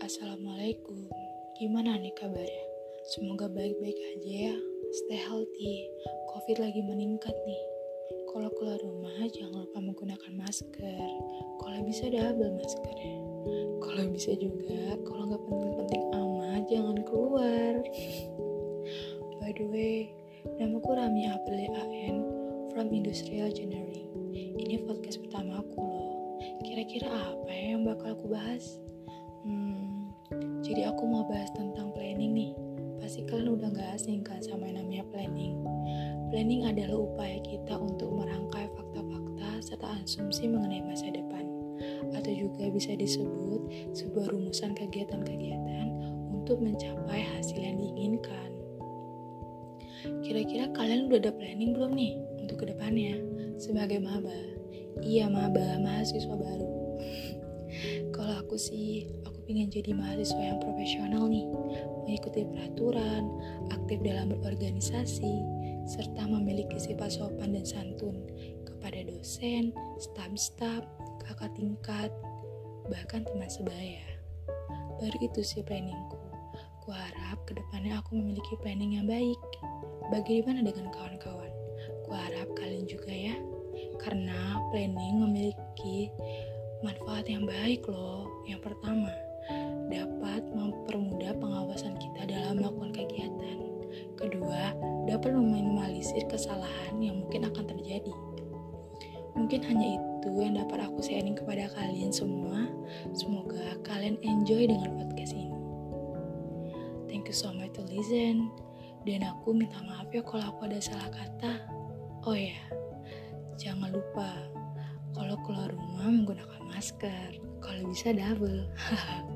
Assalamualaikum, gimana nih kabarnya? Semoga baik-baik aja ya, stay healthy, covid lagi meningkat nih. Kalau keluar rumah jangan lupa menggunakan masker, kalau bisa double maskernya. Kalau bisa juga, kalau nggak penting-penting amat jangan keluar. By the way, namaku Rami Aprilia AN from Industrial Engineering. Ini podcast pertama aku loh. Kira-kira apa ya yang bakal aku bahas? Hmm, jadi aku mau bahas tentang planning nih. Pasti kalian udah gak asing kan sama yang namanya planning. Planning adalah upaya kita untuk merangkai fakta-fakta serta asumsi mengenai masa depan. Atau juga bisa disebut sebuah rumusan kegiatan-kegiatan untuk mencapai hasil yang diinginkan. Kira-kira kalian udah ada planning belum nih untuk ke depannya sebagai maba? Iya maba, mahasiswa baru. Kalau aku sih, ingin jadi mahasiswa yang profesional nih, mengikuti peraturan, aktif dalam berorganisasi, serta memiliki sifat sopan dan santun kepada dosen, staf-staf, kakak tingkat, bahkan teman sebaya. Baru itu sih planningku. Ku harap ke depannya aku memiliki planning yang baik. Bagaimana dengan kawan-kawan? Ku harap kalian juga ya. Karena planning memiliki manfaat yang baik loh. Yang pertama, dapat mempermudah pengawasan kita dalam melakukan kegiatan. Kedua, dapat meminimalisir kesalahan yang mungkin akan terjadi. Mungkin hanya itu yang dapat aku sharing kepada kalian semua. Semoga kalian enjoy dengan podcast ini. Thank you so much to listen. Dan aku minta maaf ya kalau aku ada salah kata. Oh ya, jangan lupa kalau keluar rumah menggunakan masker. Kalau bisa double.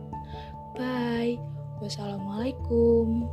Bye. Wassalamualaikum.